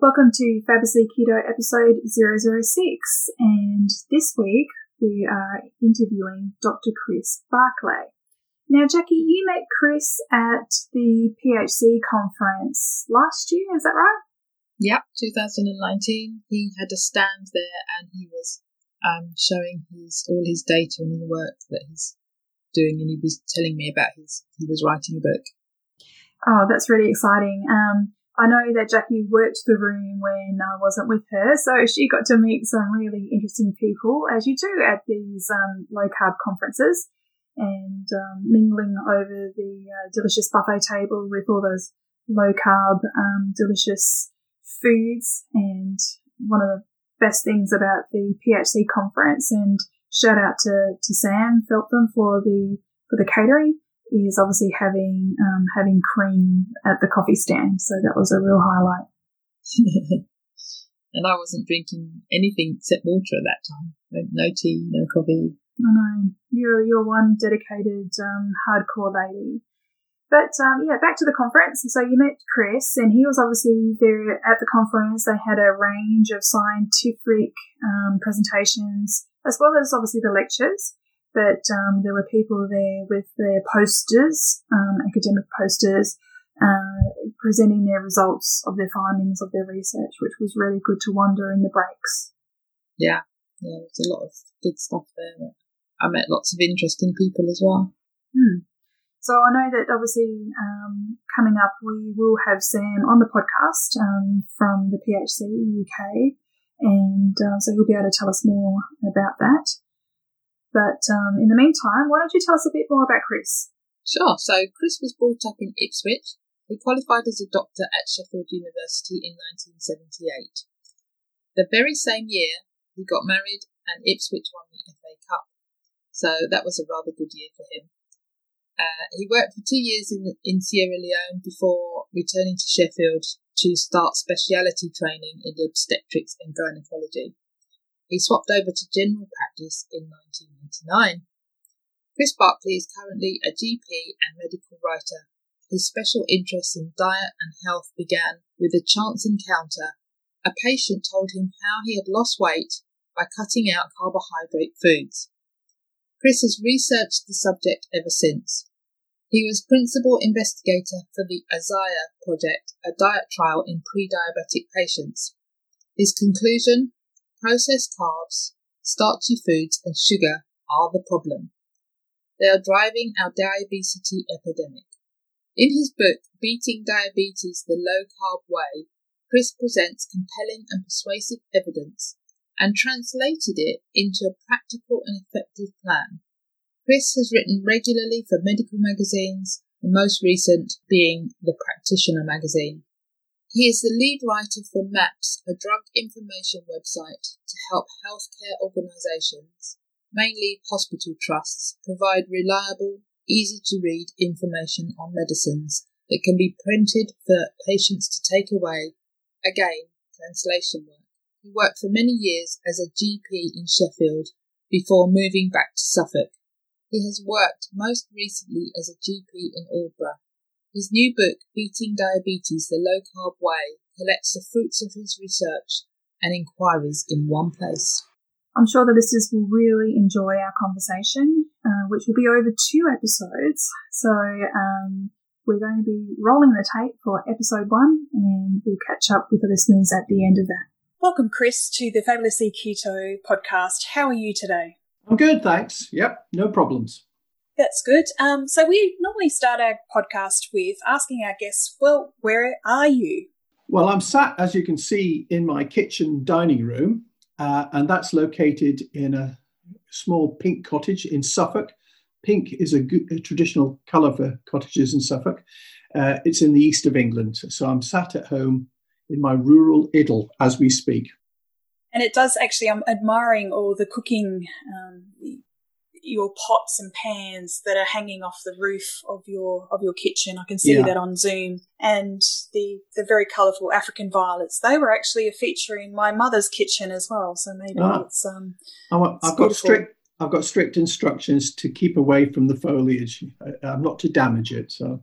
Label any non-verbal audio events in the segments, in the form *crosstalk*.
Welcome to Fabulously Keto episode 006, and this week we are interviewing Dr. Chris Barclay. Now, Jackie, you met Chris at the PHC conference last year, is that right? Yep, 2019. He had a stand there and he was um, showing his all his data and the work that he's doing, and he was telling me about his he was writing a book. Oh, that's really exciting. Um, I know that Jackie worked the room when I wasn't with her, so she got to meet some really interesting people, as you do at these um, low carb conferences, and um, mingling over the uh, delicious buffet table with all those low carb, um, delicious foods. And one of the best things about the PHC conference, and shout out to, to Sam Feltham for the for the catering is obviously having um, having cream at the coffee stand. So that was a real highlight. *laughs* and I wasn't drinking anything except water at that time. No tea, no coffee. I know you're you're one dedicated um, hardcore lady. But um, yeah, back to the conference. So you met Chris, and he was obviously there at the conference. They had a range of scientific um, presentations, as well as obviously the lectures but um, there were people there with their posters, um, academic posters, uh, presenting their results of their findings of their research, which was really good to wander in the breaks. Yeah, yeah, there's a lot of good stuff there. I met lots of interesting people as well. Hmm. So I know that obviously um, coming up we will have Sam on the podcast um, from the PHC UK, and uh, so he'll be able to tell us more about that. But um, in the meantime, why don't you tell us a bit more about Chris? Sure. So Chris was brought up in Ipswich. He qualified as a doctor at Sheffield University in 1978. The very same year, he got married and Ipswich won the FA Cup. So that was a rather good year for him. Uh, he worked for two years in, in Sierra Leone before returning to Sheffield to start specialty training in obstetrics and gynecology. He swapped over to general practice in 1999. Chris Barclay is currently a GP and medical writer. His special interest in diet and health began with a chance encounter. A patient told him how he had lost weight by cutting out carbohydrate foods. Chris has researched the subject ever since. He was principal investigator for the Isaiah project, a diet trial in pre-diabetic patients. His conclusion Processed carbs, starchy foods, and sugar are the problem. They are driving our diabetes epidemic. In his book, Beating Diabetes the Low Carb Way, Chris presents compelling and persuasive evidence and translated it into a practical and effective plan. Chris has written regularly for medical magazines, the most recent being The Practitioner magazine. He is the lead writer for MAPS, a drug information website to help healthcare organisations, mainly hospital trusts, provide reliable, easy to read information on medicines that can be printed for patients to take away. Again, translation work. He worked for many years as a GP in Sheffield before moving back to Suffolk. He has worked most recently as a GP in Aldeburgh his new book, Beating Diabetes the Low Carb Way, collects the fruits of his research and inquiries in one place. I'm sure the listeners will really enjoy our conversation, uh, which will be over two episodes. So um, we're going to be rolling the tape for episode one and we'll catch up with the listeners at the end of that. Welcome, Chris, to the Fabulously Keto podcast. How are you today? I'm good, thanks. Yep, no problems. That's good. Um, so we normally start our podcast with asking our guests, well, where are you? Well, I'm sat, as you can see, in my kitchen dining room, uh, and that's located in a small pink cottage in Suffolk. Pink is a, good, a traditional colour for cottages in Suffolk. Uh, it's in the east of England. So I'm sat at home in my rural idyll as we speak. And it does actually, I'm admiring all the cooking, um, your pots and pans that are hanging off the roof of your of your kitchen. I can see yeah. that on Zoom, and the the very colourful African violets. They were actually a feature in my mother's kitchen as well. So maybe ah. it's um. i have got strict. I've got strict instructions to keep away from the foliage. I, I'm not to damage it. So.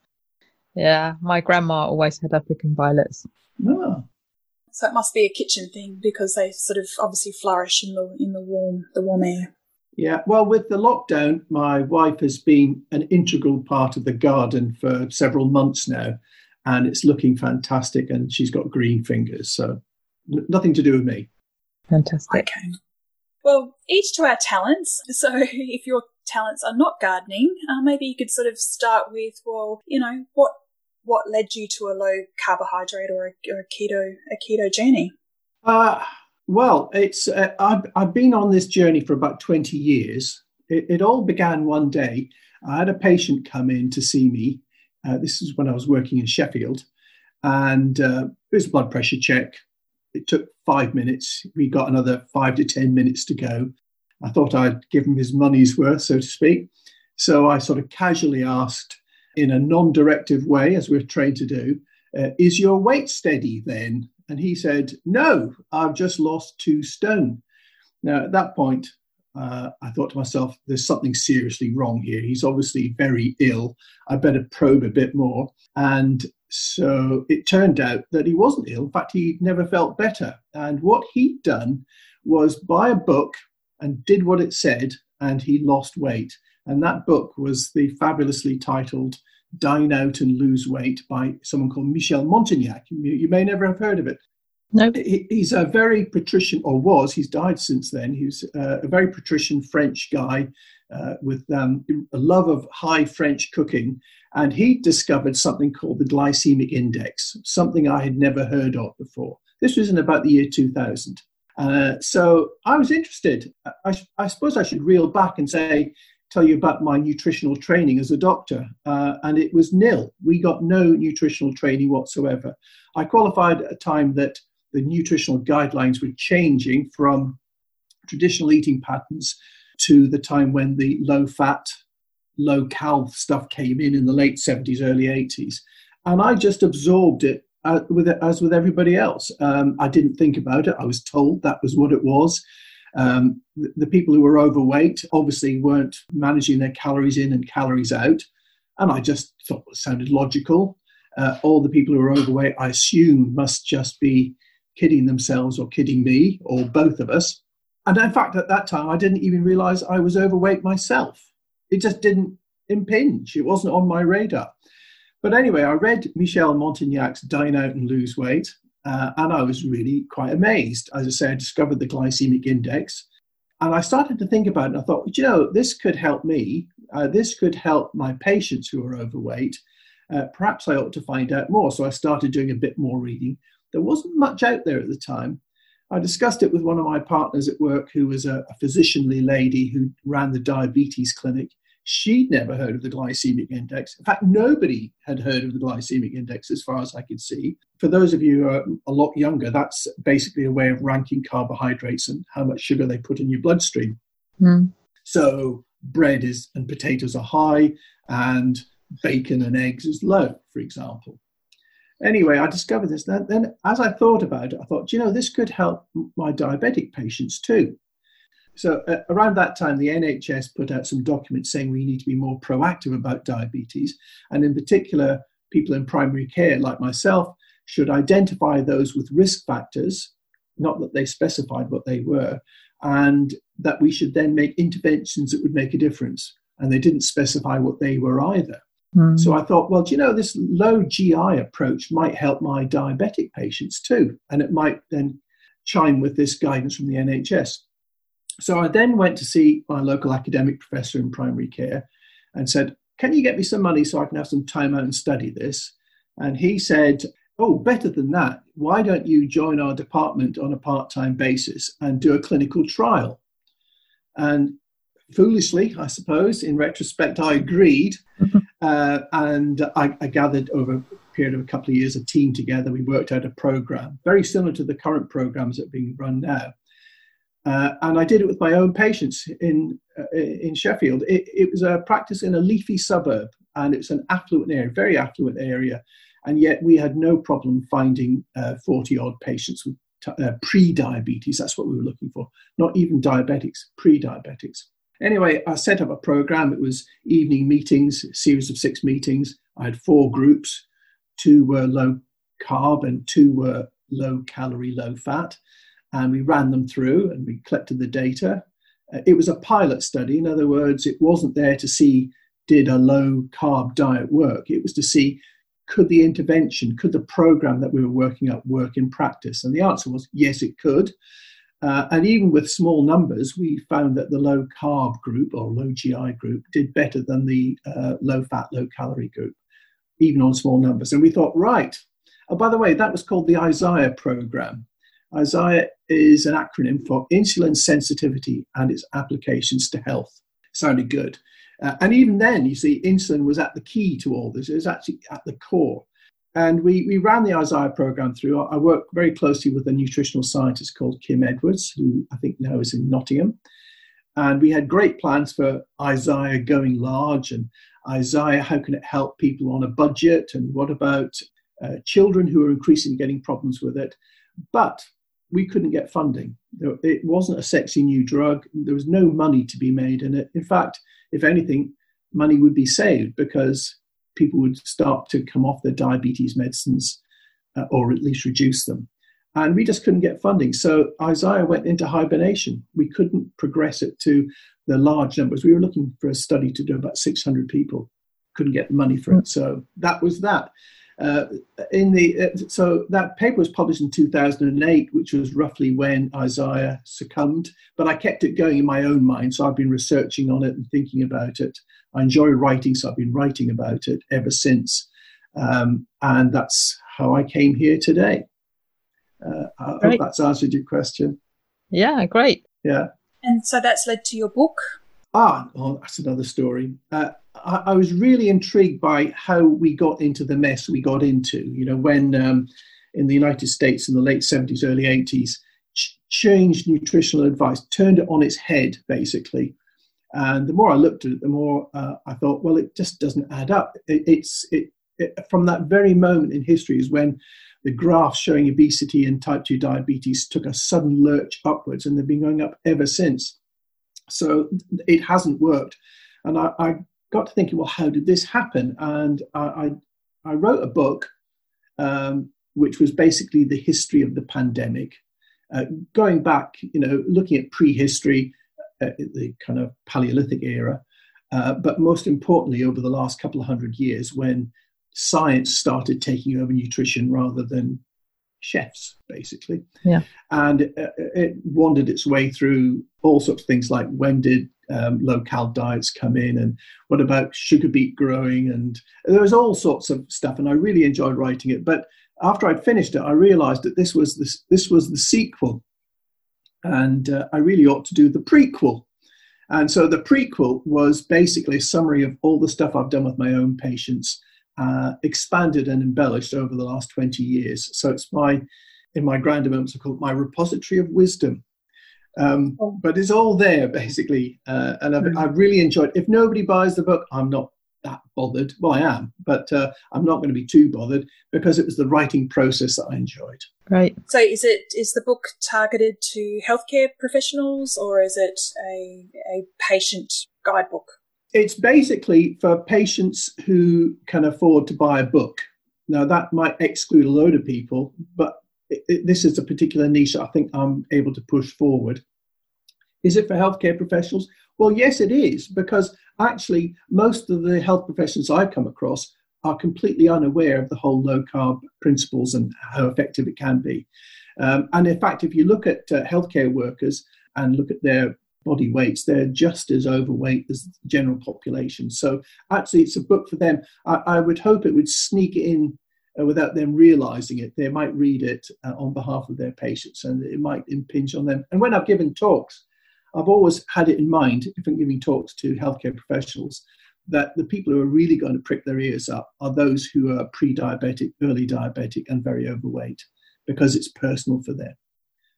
*laughs* yeah, my grandma always had African violets. Ah. So it must be a kitchen thing because they sort of obviously flourish in the in the warm the warm air. Yeah, well, with the lockdown, my wife has been an integral part of the garden for several months now, and it's looking fantastic. And she's got green fingers, so n- nothing to do with me. Fantastic. Okay. Well, each to our talents. So, *laughs* if your talents are not gardening, uh, maybe you could sort of start with, well, you know, what what led you to a low carbohydrate or a, or a keto a keto journey? Uh, well, it's uh, I've, I've been on this journey for about 20 years. It, it, all began one day. I had a patient come in to see me. Uh, this is when I was working in Sheffield, and uh, it was a blood pressure check. It took five minutes. We got another five to 10 minutes to go. I thought I'd give him his money's worth, so to speak. So I sort of casually asked, in a non directive way, as we're trained to do, uh, Is your weight steady then? And he said, No, I've just lost two stone. Now, at that point, uh, I thought to myself, there's something seriously wrong here. He's obviously very ill. I better probe a bit more. And so it turned out that he wasn't ill. In fact, he'd never felt better. And what he'd done was buy a book and did what it said, and he lost weight. And that book was the fabulously titled Dine Out and Lose Weight by someone called Michel Montignac. You, you may never have heard of it. No. He, he's a very patrician, or was, he's died since then. He's uh, a very patrician French guy uh, with um, a love of high French cooking. And he discovered something called the glycemic index, something I had never heard of before. This was in about the year 2000. Uh, so I was interested. I, I, suppose I should reel back and say tell you about my nutritional training as a doctor, uh, and it was nil. We got no nutritional training whatsoever. I qualified at a time that the nutritional guidelines were changing from traditional eating patterns to the time when the low fat, low cal stuff came in in the late 70s, early 80s. And I just absorbed it uh, with as with everybody else. Um, I didn't think about it. I was told that was what it was. Um, the, people who were overweight obviously weren't managing their calories in and calories out. And I just thought it sounded logical. Uh, all the people who are overweight, I assume, must just be kidding themselves or kidding me or both of us. And in fact, at that time, I didn't even realize I was overweight myself. It just didn't impinge, it wasn't on my radar. But anyway, I read Michel Montignac's Dine Out and Lose Weight, uh, and I was really quite amazed. As I say, I discovered the glycemic index. And I started to think about it. And I thought, you know, this could help me. Uh, this could help my patients who are overweight. Uh, perhaps I ought to find out more. So I started doing a bit more reading. There wasn't much out there at the time. I discussed it with one of my partners at work who was a, a physicianly lady who ran the diabetes clinic. She'd never heard of the glycemic index. In fact, nobody had heard of the glycemic index as far as I could see. For those of you who are a lot younger, that's basically a way of ranking carbohydrates and how much sugar they put in your bloodstream. Mm. So bread is and potatoes are high and bacon and eggs is low, for example. Anyway, I discovered this. Then, then as I thought about it, I thought, you know, this could help my diabetic patients too. So uh, around that time, the NHS put out some documents saying we need to be more proactive about diabetes, and in particular, people in primary care like myself should identify those with risk factors, not that they specified what they were, and that we should then make interventions that would make a difference. And they didn't specify what they were either. Mm. So I thought, well, do you know, this low GI approach might help my diabetic patients too, and it might then chime with this guidance from the NHS. So I then went to see my local academic professor in primary care and said, Can you get me some money so I can have some time out and study this? And he said, Oh, better than that. Why don't you join our department on a part time basis and do a clinical trial? And foolishly, I suppose, in retrospect, I agreed. Mm-hmm. *laughs* Uh, and I, I, gathered over a period of a couple of years a team together. We worked out a program very similar to the current programs that are being run now. Uh, and I did it with my own patients in uh, in Sheffield. It, it, was a practice in a leafy suburb, and it's an affluent area, very affluent area, and yet we had no problem finding forty odd patients with t- uh, pre-diabetes. That's what we were looking for, not even diabetics, pre-diabetics. Anyway, I set up a program. It was evening meetings, series of six meetings. I had four groups. Two were low carb and two were low calorie, low fat and we ran them through and we collected the data. Uh, it was a pilot study. In other words, it wasn't there to see did a low carb diet work. It was to see could the intervention, could the program that we were working up work in practice? And the answer was yes, it could. Uh, and even with small numbers, we found that the low carb group or low GI group did better than the uh, low fat, low calorie group, even on small numbers. And we thought, right. Oh, by the way, that was called the Isaiah program. Isaiah is an acronym for insulin sensitivity and its applications to health. Sounded good. Uh, and even then, you see, insulin was at the key to all this. It was actually at the core. And we, we ran the Isaiah program through. I work very closely with a nutritional scientist called Kim Edwards, who I think now is in Nottingham. And we had great plans for Isaiah going large and Isaiah, how can it help people on a budget? And what about uh, children who are increasingly getting problems with it? But we couldn't get funding. It wasn't a sexy new drug. There was no money to be made in it. In fact, if anything, money would be saved because people would start to come off their diabetes medicines uh, or at least reduce them. And we just couldn't get funding. So Isaiah went into hibernation. We couldn't progress it to the large numbers. We were looking for a study to do about 600 people. Couldn't get the money for it. So that was that. Uh, in the uh, so that paper was published in 2008, which was roughly when Isaiah succumbed. But I kept it going in my own mind, so I've been researching on it and thinking about it. I enjoy writing, so I've been writing about it ever since, um, and that's how I came here today. Uh, I great. hope that's answered your question. Yeah, great. Yeah. And so that's led to your book. Ah, oh, that's another story. Uh, I, was really intrigued by how we got into the mess we got into. You know, when um, in the United States in the late 70s, early 80s, ch- changed nutritional advice, turned it on its head, basically. And the more I looked at it, the more uh, I thought, well, it just doesn't add up. It, it's it, it, from that very moment in history is when the graphs showing obesity and type 2 diabetes took a sudden lurch upwards, and they've been going up ever since. So it hasn't worked. And I, I got to thinking, well, how did this happen? And I, I, I wrote a book um, which was basically the history of the pandemic, uh, going back, you know, looking at prehistory, uh, the kind of Paleolithic era, uh, but most importantly, over the last couple of hundred years, when science started taking over nutrition rather than chefs, basically. Yeah. And it, it wandered its way through all sorts of things like when did um, low cal diets come in and what about sugar beet growing and there was all sorts of stuff and I really enjoyed writing it but after I'd finished it I realized that this was this, this was the sequel and uh, I really ought to do the prequel and so the prequel was basically a summary of all the stuff I've done with my own patients uh, expanded and embellished over the last 20 years. So it's my, in my grander moments, I call it my repository of wisdom. Um, oh. But it's all there basically, uh, and I've, mm-hmm. I've, really enjoyed. If nobody buys the book, I'm not that bothered. Well, I am, but uh, I'm not going to be too bothered because it was the writing process that I enjoyed. Right. So, is it is the book targeted to healthcare professionals, or is it a a patient guidebook? It's basically for patients who can afford to buy a book. Now, that might exclude a load of people, but it, it, this is a particular niche I think I'm able to push forward. Is it for healthcare professionals? Well, yes, it is, because actually, most of the health professionals I come across are completely unaware of the whole low carb principles and how effective it can be. Um, and in fact, if you look at uh, healthcare workers and look at their body weights, they're just as overweight as the general population. So actually, it's a book for them. I, I would hope it would sneak in uh, without them realizing it. They might read it uh, on behalf of their patients and it might impinge on them. And when I've given talks, I've always had it in mind, if I'm giving talks to healthcare professionals, that the people who are really going to prick their ears up are those who are pre diabetic, early diabetic, and very overweight because it's personal for them.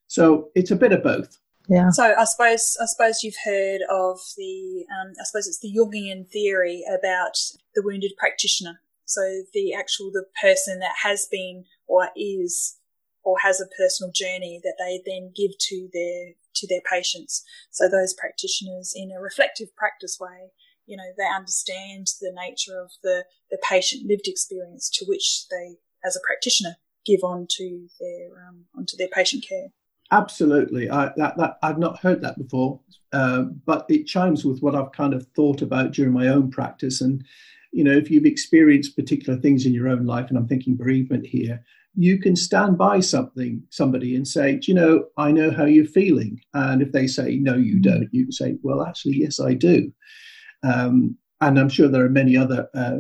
So it's a bit of both. Yeah. So I suppose I suppose you've heard of the um, I suppose it's the Jungian theory about the wounded practitioner. So the actual the person that has been or is or has a personal journey that they then give to their to their patients. So those practitioners in a reflective practice way, you know, they understand the nature of the, the patient lived experience to which they, as a practitioner, give on to their um, onto their patient care. Absolutely, I, that, that, I've not heard that before, uh, but it chimes with what I've kind of thought about during my own practice. And you know, if you've experienced particular things in your own life, and I'm thinking bereavement here, you can stand by something, somebody, and say, you know, I know how you're feeling. And if they say no, you don't, you can say, well, actually, yes, I do. Um, and I'm sure there are many other uh,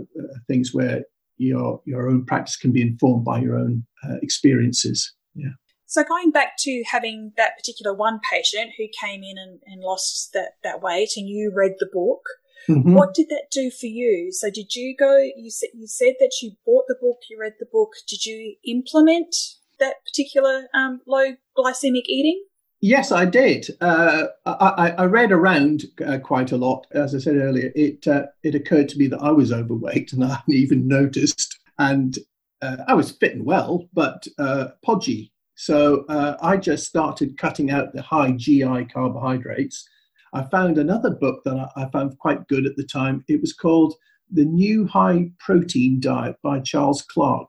things where your your own practice can be informed by your own uh, experiences. Yeah. So going back to having that particular one patient who came in and, and lost that, that weight and you read the book, mm-hmm. what did that do for you? So did you go, you said, you said that you bought the book, you read the book. Did you implement that particular um, low glycemic eating? Yes, I did. Uh, I, I, read around uh, quite a lot. As I said earlier, it uh, it occurred to me that I was overweight, and I hadn't even noticed. And uh, I was fit and well, but uh, podgy. So uh, I just started cutting out the high GI carbohydrates. I found another book that I, found quite good at the time. It was called The New High Protein Diet by Charles Clark,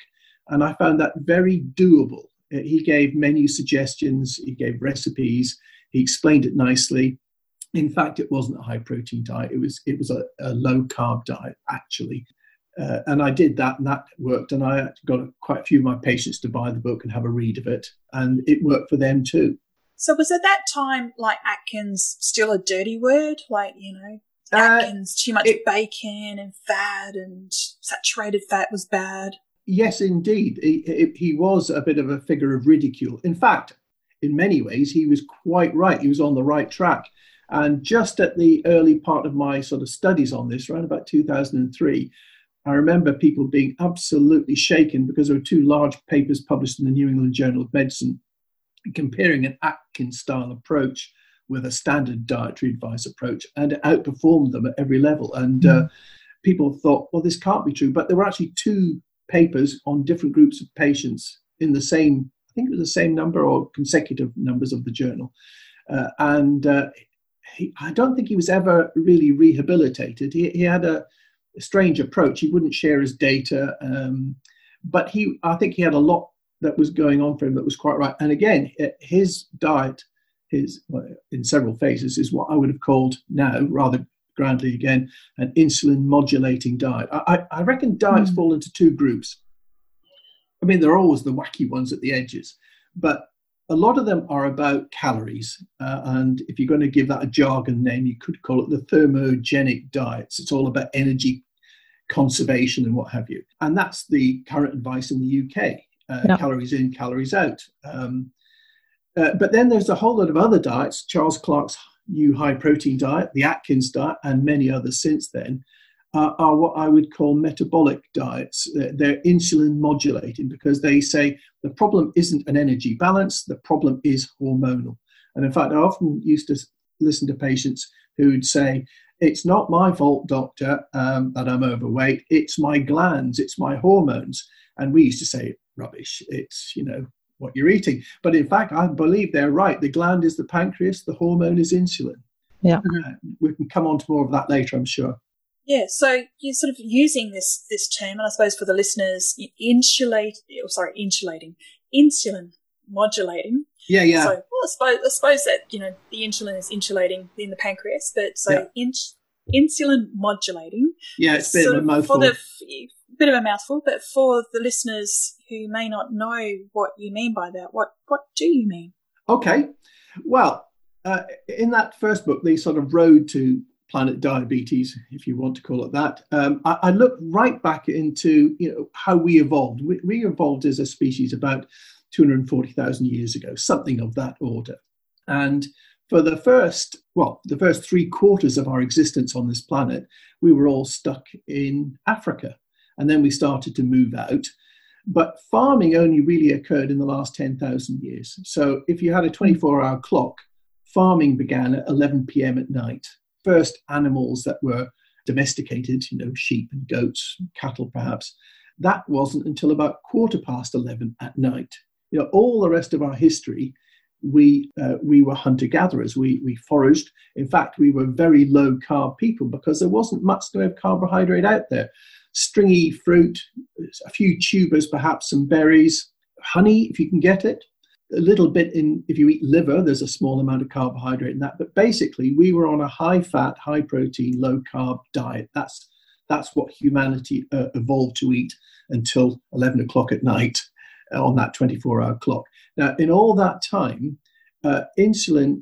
and I found that very doable he gave menu suggestions, he gave recipes, he explained it nicely. In fact, it wasn't a high protein diet; it was it was a, a low carb diet actually. Uh, and I did that, and that worked. And I got quite a few of my patients to buy the book and have a read of it, and it worked for them too. So was at that time like Atkins still a dirty word? Like you know, uh, Atkins, uh, too much it, bacon and fat and saturated fat was bad. Yes, indeed. He, he was a bit of a figure of ridicule. In fact, in many ways, he was quite right. He was on the right track. And just at the early part of my sort of studies on this, around about 2003, I remember people being absolutely shaken because there were two large papers published in the New England Journal of Medicine comparing an Atkins style approach with a standard dietary advice approach, and it outperformed them at every level. And mm. uh, people thought, well, this can't be true. But there were actually two papers on different groups of patients in the same, I think it was the same number or consecutive numbers of the journal. Uh, and uh, he, I don't think he was ever really rehabilitated. He, he had a, strange approach. He wouldn't share his data, um, but he, I think he had a lot that was going on for him that was quite right. And again, his diet, his well, in several phases, is what I would have called now rather grandly again, an insulin modulating diet. I, I reckon diets mm. fall into two groups. I mean, there are always the wacky ones at the edges, but a lot of them are about calories. Uh, and if you're going to give that a jargon name, you could call it the thermogenic diets. It's all about energy conservation and what have you. And that's the current advice in the UK uh, calories in, calories out. Um, uh, but then there's a whole lot of other diets. Charles Clark's new high protein diet, the Atkins diet, and many others since then, uh, are what I would call metabolic diets. They're, they're, insulin modulating because they say the problem isn't an energy balance, the problem is hormonal. And in fact, I often used to listen to patients who'd say, It's not my fault, doctor, um, that I'm overweight, it's my glands, it's my hormones. And we used to say, Rubbish, it's, you know, what you're eating. But in fact, I believe they're right. The gland is the pancreas, the hormone is insulin. Yeah. Uh, we can come on to more of that later, I'm sure. Yeah, so you're sort of using this this term, and I suppose for the listeners, insulate, or sorry, insulating, insulin modulating. Yeah, yeah. So, well, I suppose, I suppose that you know the insulin is insulating in the pancreas, but so yeah. ins- insulin modulating. Yeah, it's a bit of a mouthful. For the, bit of a mouthful, but for the listeners who may not know what you mean by that, what what do you mean? Okay, well, uh, in that first book, the sort of road to planet diabetes, if you want to call it that, um, I, I look right back into you know how we evolved. We, we evolved as a species about 240,000 years ago, something of that order, and for the first, well, the first three quarters of our existence on this planet, we were all stuck in Africa. And then we started to move out. But farming only really occurred in the last 10,000 years. So if you had a 24 hour clock, farming began at 11 p.m. at night. First animals that were domesticated, you know, sheep and goats, cattle perhaps, that wasn't until about quarter past 11 at night. You know, all the rest of our history we uh, we were hunter gatherers. We we foraged. In fact, we were very low carb people because there wasn't much to have carbohydrate out there. Stringy fruit, a few tubers, perhaps some berries, honey if you can get it. A little bit in if you eat liver, there's a small amount of carbohydrate in that. But basically, we were on a high fat, high protein, low carb diet. That's that's what humanity uh, evolved to eat until 11 o'clock at night on that 24 hour clock. Now, in all that time, uh, insulin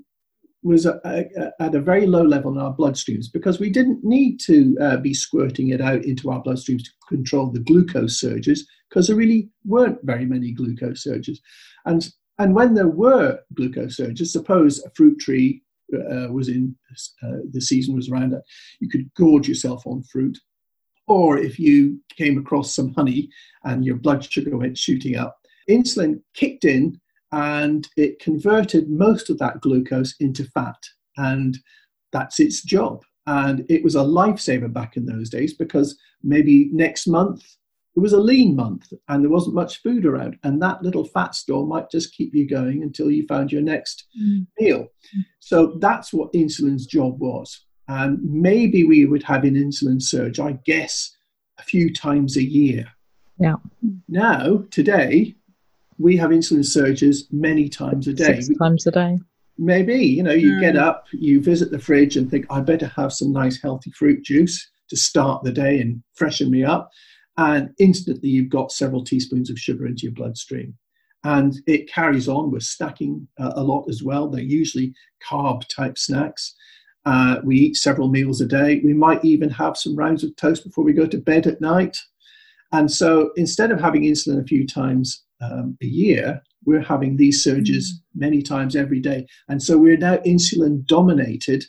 was a, a, at a very low level in our bloodstreams because we didn't need to uh, be squirting it out into our bloodstreams to control the glucose surges because there really weren't very many glucose surges. And, and when there were glucose surges, suppose a fruit tree uh, was in uh, the season was around it, you could gorge yourself on fruit. Or if you came across some honey and your blood sugar went shooting up, insulin kicked in and it converted most of that glucose into fat. And that's its job. And it was a lifesaver back in those days because maybe next month it was a lean month and there wasn't much food around. And that little fat store might just keep you going until you found your next mm. meal. So that's what insulin's job was. And maybe we would have an insulin surge, I guess, a few times a year. Yeah. Now, today, we have insulin surges many times a day. Six times a day. Maybe, you know, you mm. get up, you visit the fridge and think, I better have some nice healthy fruit juice to start the day and freshen me up. And instantly you've got several teaspoons of sugar into your bloodstream. And it carries on. We're stacking uh, a lot as well. They're usually carb type snacks. Uh, we eat several meals a day. We might even have some rounds of toast before we go to bed at night. And so instead of having insulin a few times um, a year, we're having these surges mm. many times every day. And so we're now insulin dominated.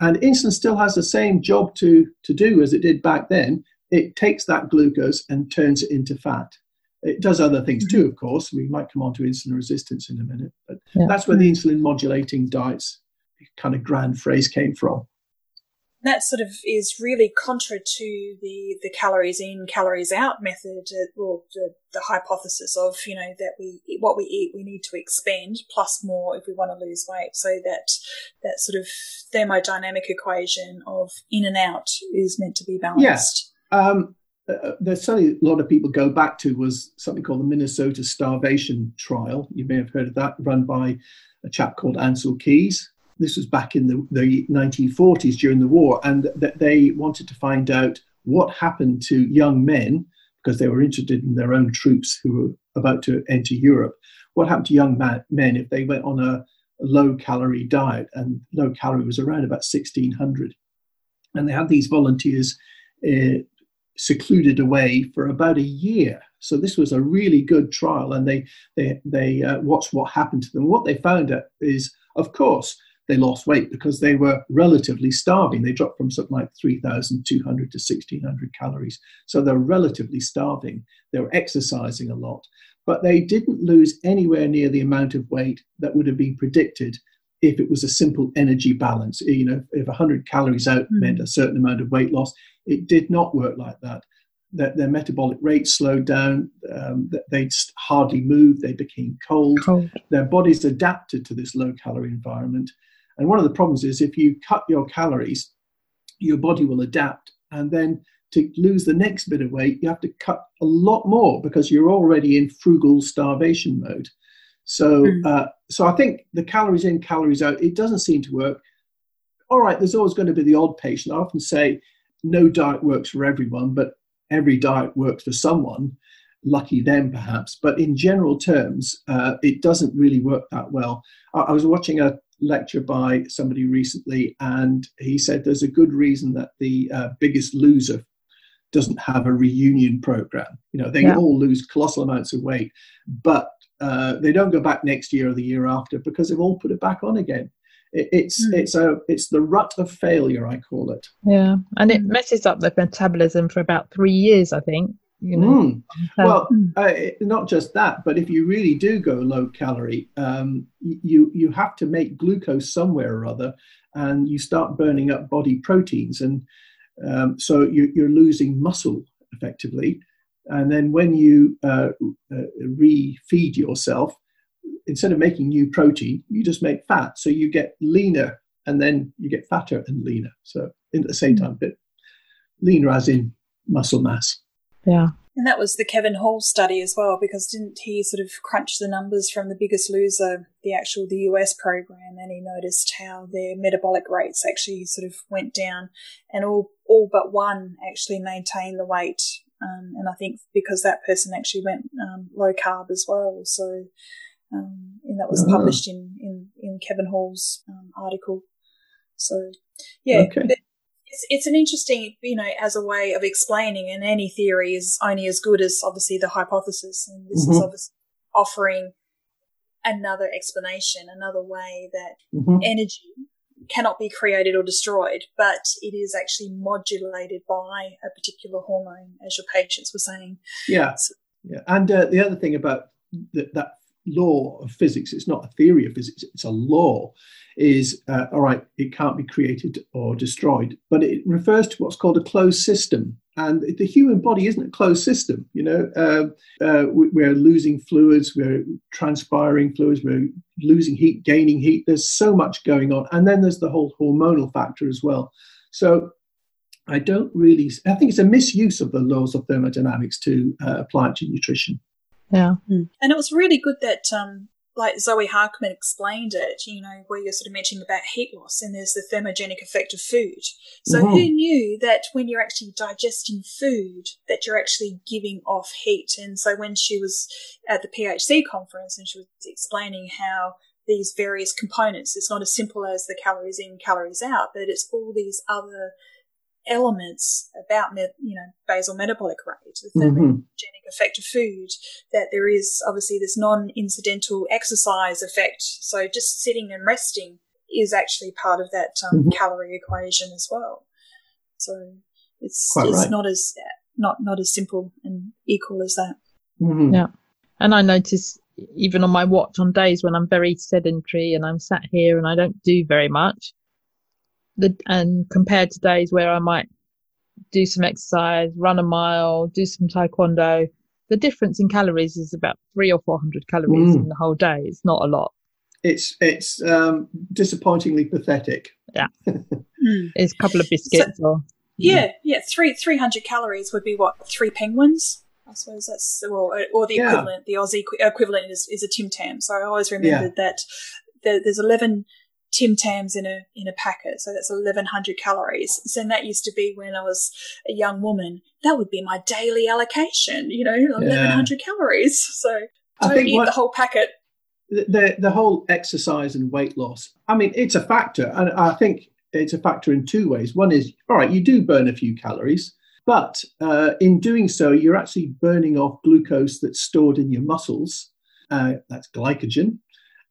And insulin still has the same job to, to do as it did back then. It takes that glucose and turns it into fat. It does other things too, of course. We might come on to insulin resistance in a minute, but yeah. that's where the insulin modulating diets kind of grand phrase came from that sort of is really contra to the, the calories in, calories out method, uh, or the, the hypothesis of, you know, that we, what we eat, we need to expend plus more if we want to lose weight. So that, that sort of thermodynamic equation of in and out is meant to be balanced. Yeah. Um, uh, there's certainly a lot of people go back to was something called the Minnesota starvation trial. You may have heard of that, run by a chap called Ancel Keys this was back in the, the 1940s during the war, and that they wanted to find out what happened to young men because they were interested in their own troops who were about to enter Europe. What happened to young men if they went on a, low calorie diet? And low calorie was around about 1600. And they had these volunteers uh, secluded away for about a year. So this was a really good trial, and they they they uh, watched what happened to them. What they found is, of course, they lost weight because they were relatively starving. They dropped from something like 3,200 to 1,600 calories. So they're relatively starving. They were exercising a lot, but they didn't lose anywhere near the amount of weight that would have been predicted if it was a simple energy balance. You know, if 100 calories out mm. meant a certain amount of weight loss, it did not work like that. That their metabolic rate slowed down, um, they hardly moved, they became cold. cold. Their bodies adapted to this low calorie environment and one of the problems is if you cut your calories, your body will adapt. And then to lose the next bit of weight, you have to cut a lot more because you're already in frugal starvation mode. So, mm. uh, so I think the calories in, calories out, it doesn't seem to work. all right, there's always going to be the odd patient. I often say no diet works for everyone, but every diet works for someone. Lucky them, perhaps. But in general terms, uh, it doesn't really work that well. I, I was watching a lecture by somebody recently, and he said there's a good reason that the uh, biggest loser doesn't have a reunion program. You know, they yeah. all lose colossal amounts of weight, but uh, they don't go back next year or the year after because they've all put it back on again. It, it's mm. it's a it's the rut of failure, I call it. Yeah, and it messes up the metabolism for about three years, I think. You know? Mm. Well, hmm. uh, not just that, but if you really do go low calorie, um, you you have to make glucose somewhere or other, and you start burning up body proteins, and um, so you, you're losing muscle effectively. And then when you uh, uh, refeed yourself, instead of making new protein, you just make fat. So you get leaner and then you get fatter and leaner. So in, at the same time, but leaner as in muscle mass. Yeah. And that was the Kevin Hall study as well, because didn't he sort of crunch the numbers from the biggest loser, the actual the US program, and he noticed how their metabolic rates actually sort of went down, and all all but one actually maintained the weight um, and I think because that person actually went um, low carb as well. So, um, and that was uh-huh. published in, in, in Kevin Hall's um, article. So, yeah, okay. it's, it's an interesting, you know, as a way of explaining, and any theory is only as good as obviously the hypothesis. And this mm-hmm. is obviously offering another explanation, another way that mm-hmm. energy cannot be created or destroyed, but it is actually modulated by a particular hormone, as your patients were saying. Yeah. So, yeah. And uh, the other thing about that law of physics, it's not a theory of physics, it's a law, is uh, all right, it can't be created or destroyed, but it refers to what's called a closed system. And the human body isn't a closed system. You know, uh, uh, we're losing fluids, we're transpiring fluids, we're losing heat, gaining heat. There's so much going on. And then there's the whole hormonal factor as well. So I don't really, I think it's a misuse of the laws of thermodynamics to uh, apply it to nutrition. Yeah. Mm. And it was really good that um, like Zoe Harcombe explained it, you know, where you're sort of mentioning about heat loss and there's the thermogenic effect of food. So mm-hmm. who knew that when you're actually digesting food, that you're actually giving off heat? And so when she was at the PHC conference and she was explaining how these various components, it's not as simple as the calories in, calories out, but it's all these other elements about you know basal metabolic rate, the thermogenic mm-hmm. effect of food. That there is obviously this non-incidental exercise effect. So just sitting and resting is actually part of that um, mm-hmm. calorie equation as well. So it's Quite it's right. not as not not as simple and equal as that. Mm-hmm. Yeah, and I notice even on my watch on days when I'm very sedentary and I'm sat here and I don't do very much, the and compared to days where I might do some exercise, run a mile, do some taekwondo, the difference in calories is about three or four hundred calories mm. in the whole day. It's not a lot. It's it's um, disappointingly pathetic. Yeah, *laughs* mm. it's a couple of biscuits so, or yeah, yeah, three three hundred calories would be what three penguins. I suppose that's well, or the equivalent. The Aussie equivalent is, is a Tim Tam. So I always remembered yeah. that there's eleven Tim Tams in a in a packet, so that's eleven hundred calories. So that used to be when I was a young woman. That would be my daily allocation. You know, eleven hundred yeah. calories. *laughs* So don't eat what, the whole packet. The the whole exercise and weight loss. I mean, it's a factor, and I think it's a factor in two ways. One is all right, you do burn a few calories. But uh, in doing so, you're actually burning off glucose that's stored in your muscles. Uh, that's glycogen.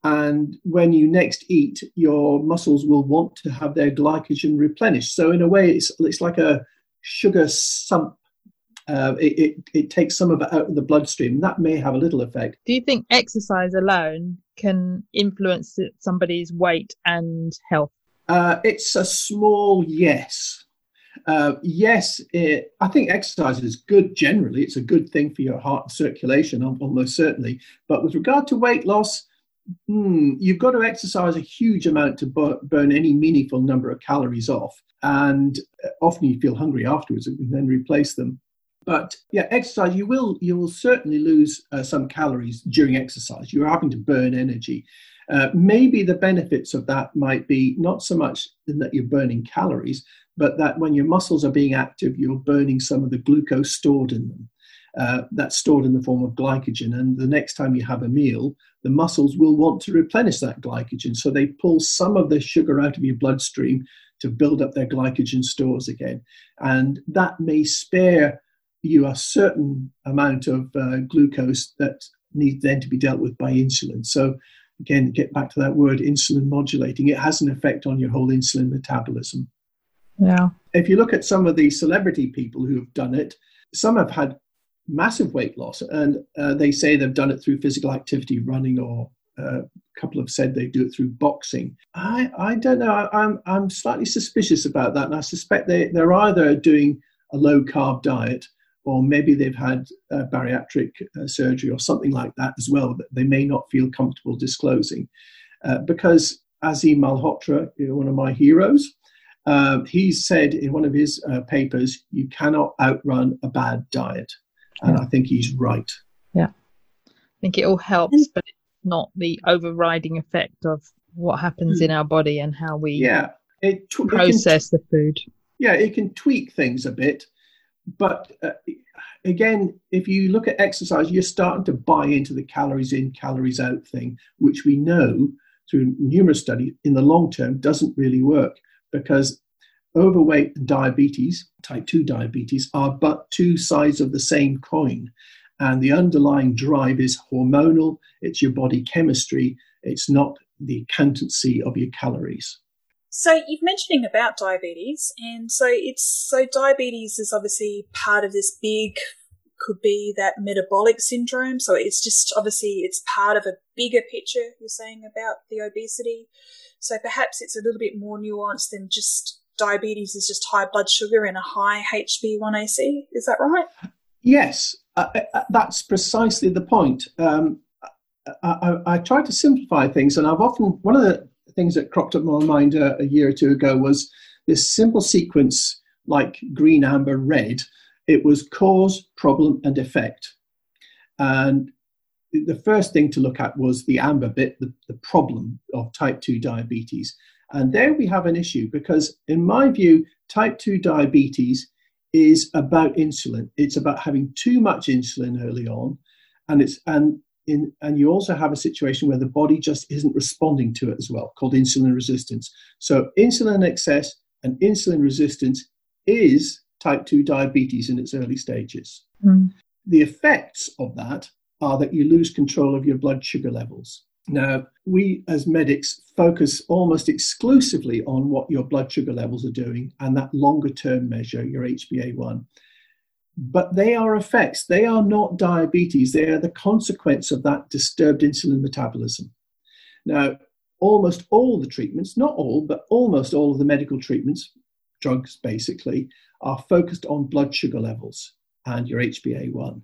And when you next eat, your muscles will want to have their glycogen replenished. So, in a way, it's, it's like a sugar sump. Uh, it, it, it, takes some of it out of the bloodstream. That may have a little effect. Do you think exercise alone can influence somebody's weight and health? Uh, it's a small yes. Uh, yes, it, I think exercise is good generally. It's a good thing for your heart and circulation, almost certainly. But with regard to weight loss, hmm, you've got to exercise a huge amount to burn any meaningful number of calories off. And uh, often you feel hungry afterwards and then replace them. But yeah, exercise, you will, you will certainly lose uh, some calories during exercise. You're having to burn energy. Uh, maybe the benefits of that might be not so much in that you're burning calories, but that when your muscles are being active, you're burning some of the glucose stored in them. Uh, that's stored in the form of glycogen. And the next time you have a meal, the muscles will want to replenish that glycogen. So they pull some of the sugar out of your bloodstream to build up their glycogen stores again. And that may spare you a certain amount of uh, glucose that needs then to be dealt with by insulin. So again, get back to that word insulin modulating. It has an effect on your whole insulin metabolism. Yeah. If you look at some of the celebrity people who have done it, some have had massive weight loss, and uh, they say they've done it through physical activity, running, or uh, a couple have said they do it through boxing. I, I don't know. I, I'm I'm slightly suspicious about that, and I suspect they they're either doing a low carb diet or maybe they've had uh, bariatric uh, surgery or something like that as well that they may not feel comfortable disclosing. Uh, because Aseem Malhotra, one of my heroes, uh, he said in one of his uh, papers, you cannot outrun a bad diet. And yeah. I think he's right. Yeah. I think it all helps, but it's not the overriding effect of what happens mm. in our body and how we yeah, it, process it can, the food. Yeah, it can tweak things a bit but uh, again, if you look at exercise, you're starting to buy into the calories in, calories out thing, which we know through numerous studies in the long term doesn't really work because overweight and diabetes, type 2 diabetes, are but two sides of the same coin. And the underlying drive is hormonal, it's your body chemistry, it's not the accountancy of your calories. So you've mentioning about diabetes, and so it's so diabetes is obviously part of this big could be that metabolic syndrome. So it's just obviously it's part of a bigger picture you're saying about the obesity. So perhaps it's a little bit more nuanced than just diabetes is just high blood sugar and a high HbA1c. Is that right? Yes, uh, uh, that's precisely the point. Um, I, I, I, try to simplify things, and I've often one of the things that cropped up in my mind a, a year or two ago was this simple sequence like green, amber, red. It was cause, problem, and effect. And the first thing to look at was the amber bit, the, the problem of type 2 diabetes. And there we have an issue because, in my view, type 2 diabetes is about insulin. It's about having too much insulin early on. And it's and in, and you also have a situation where the body just isn't responding to it as well, called insulin resistance. So, insulin excess and insulin resistance is type 2 diabetes in its early stages. Mm. The effects of that are that you lose control of your blood sugar levels. Now, we as medics focus almost exclusively on what your blood sugar levels are doing and that longer term measure, your HbA1 but they are effects. They are not diabetes. They are the consequence of that disturbed insulin metabolism. Now, almost all the treatments, not all, but almost all of the medical treatments, drugs basically, are focused on blood sugar levels and your HbA1.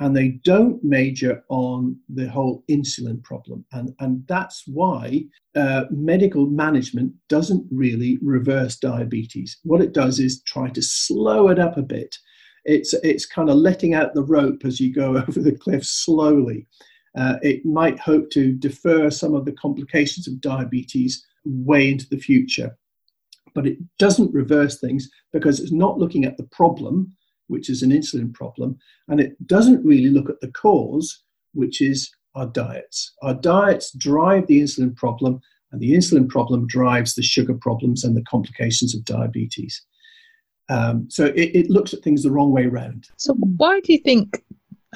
And they don't major on the whole insulin problem. And, and that's why uh, medical management doesn't really reverse diabetes. What it does is try to slow it up a bit it's it's kind of letting out the rope as you go *laughs* over the cliff slowly. Uh, it might hope to defer some of the complications of diabetes way into the future, but it doesn't reverse things because it's not looking at the problem, which is an insulin problem, and it doesn't really look at the cause, which is our diets. Our diets drive the insulin problem, and the insulin problem drives the sugar problems and the complications of diabetes. Um, so it, it, looks at things the wrong way around. So why do you think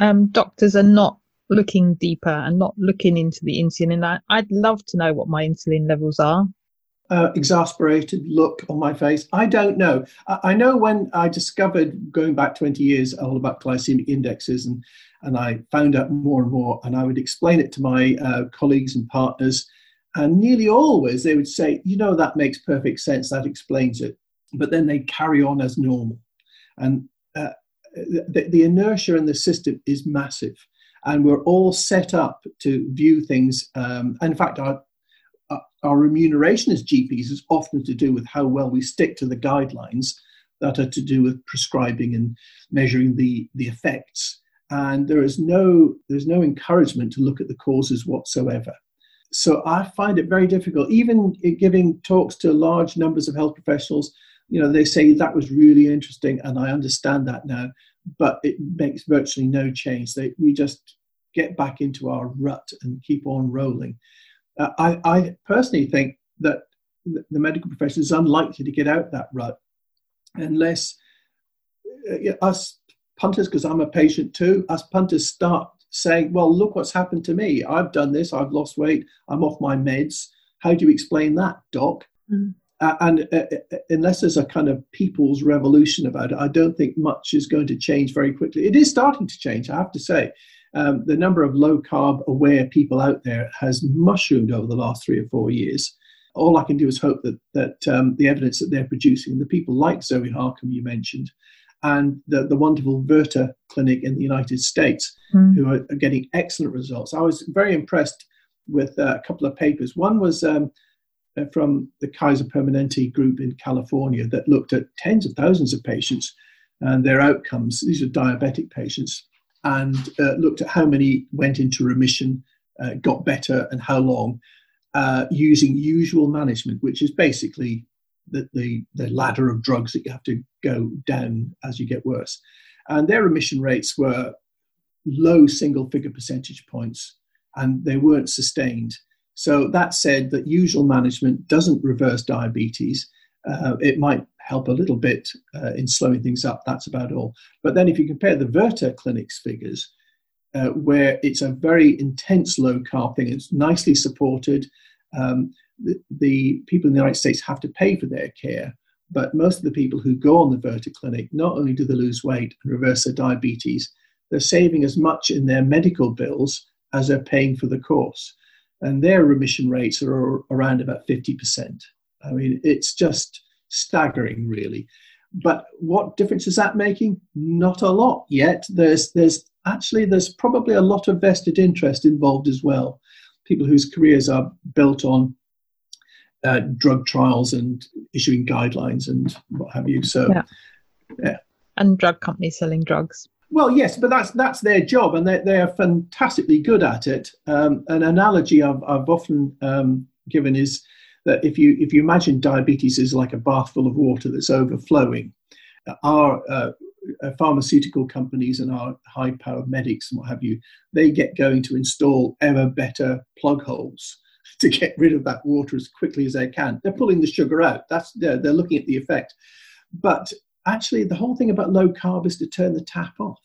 um, doctors are not looking deeper and not looking into the insulin? I, I'd love to know what my insulin levels are. Uh, exasperated look on my face. I don't know. I, I, know when I discovered going back 20 years all about glycemic indexes and, and I found out more and more, and I would explain it to my uh, colleagues and partners. And nearly always they would say, you know, that makes perfect sense. That explains it but then they carry on as normal. And uh, the, the inertia in the system is massive. And we're all set up to view things. Um, in fact, our, our remuneration as GPs is often to do with how well we stick to the guidelines that are to do with prescribing and measuring the, the effects. And there is no there's no encouragement to look at the causes whatsoever. so I find it very difficult, even giving talks to large numbers of health professionals. You know, they say that was really interesting, and I understand that now, but it makes virtually no change. They, we just get back into our rut and keep on rolling. Uh, I, I personally think that the medical profession is unlikely to get out that rut unless uh, us punters, because I'm a patient too, us punters start saying, well, look what's happened to me. I've done this, I've lost weight, I'm off my meds. How do you explain that, doc? Mm. Uh, and uh, uh, unless there's a kind of people's revolution about it, I don't think much is going to change very quickly. It is starting to change, I have to say. Um, the number of low carb aware people out there has mushroomed over the last three or four years. All I can do is hope that that um, the evidence that they're producing, the people like Zoe Harcombe you mentioned, and the, the wonderful Virta clinic in the United States, mm. who are, are, getting excellent results. I was very impressed with uh, a couple of papers. One was um, uh, from the Kaiser Permanente group in California that looked at tens of thousands of patients and their outcomes. These are diabetic patients, and uh, looked at how many went into remission, uh, got better, and how long. Uh, using usual management, which is basically the, the, the ladder of drugs that you have to go down as you get worse. And their remission rates were low single figure percentage points and they weren't sustained. So that said that usual management doesn't reverse diabetes. Uh, it might help a little bit uh, in slowing things up. That's about all. But then if you compare the Virta clinics figures, uh, where it's a very intense low carb thing, it's nicely supported. Um, the, people in the United States have to pay for their care, but most of the people who go on the Virta clinic, not only do they lose weight and reverse their diabetes, they're saving as much in their medical bills as they're paying for the course. And their remission rates are around about 50%. I mean, it's just staggering, really. But what difference is that making? Not a lot yet. There's, there's actually, there's probably a lot of vested interest involved as well. People whose careers are built on uh, drug trials and issuing guidelines and what have you. So, yeah. yeah. And drug companies selling drugs. Well, yes, but that's that's their job, and they they are fantastically good at it. Um, an analogy I've I've often um, given is that if you if you imagine diabetes is like a bath full of water that's overflowing, our uh, uh pharmaceutical companies and our high powered medics and what have you, they get going to install ever better plug holes *laughs* to get rid of that water as quickly as they can. They're pulling the sugar out. That's they're, they're looking at the effect. But actually, the whole thing about low carb is to turn the tap off,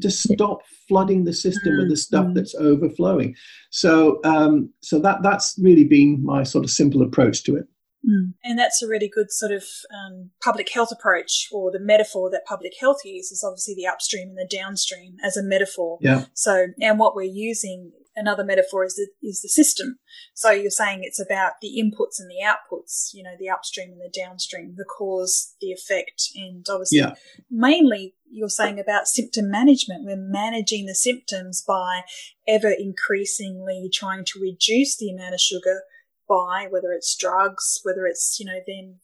to stop flooding the system with the stuff mm-hmm. that's overflowing. So, um, so that that's really been my sort of simple approach to it. Mm. And that's a really good sort of um, public health approach, or the metaphor that public health uses is obviously the upstream and the downstream as a metaphor. Yeah. So, and what we're using another metaphor is the, is the system. So you're saying it's about the inputs and the outputs, you know, the upstream and the downstream, the cause, the effect, and obviously yeah. mainly you're saying about symptom management. We're managing the symptoms by ever increasingly trying to reduce the amount of sugar by whether it's drugs, whether it's, you know, then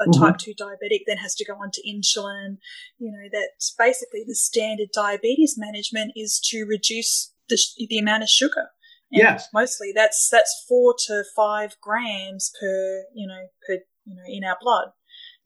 a mm-hmm. type 2 diabetic then has to go on to insulin. You know, that basically the standard diabetes management is to reduce the, the amount of sugar. And yes. Mostly that's, that's four to five grams per, you know, per, you know, in our blood.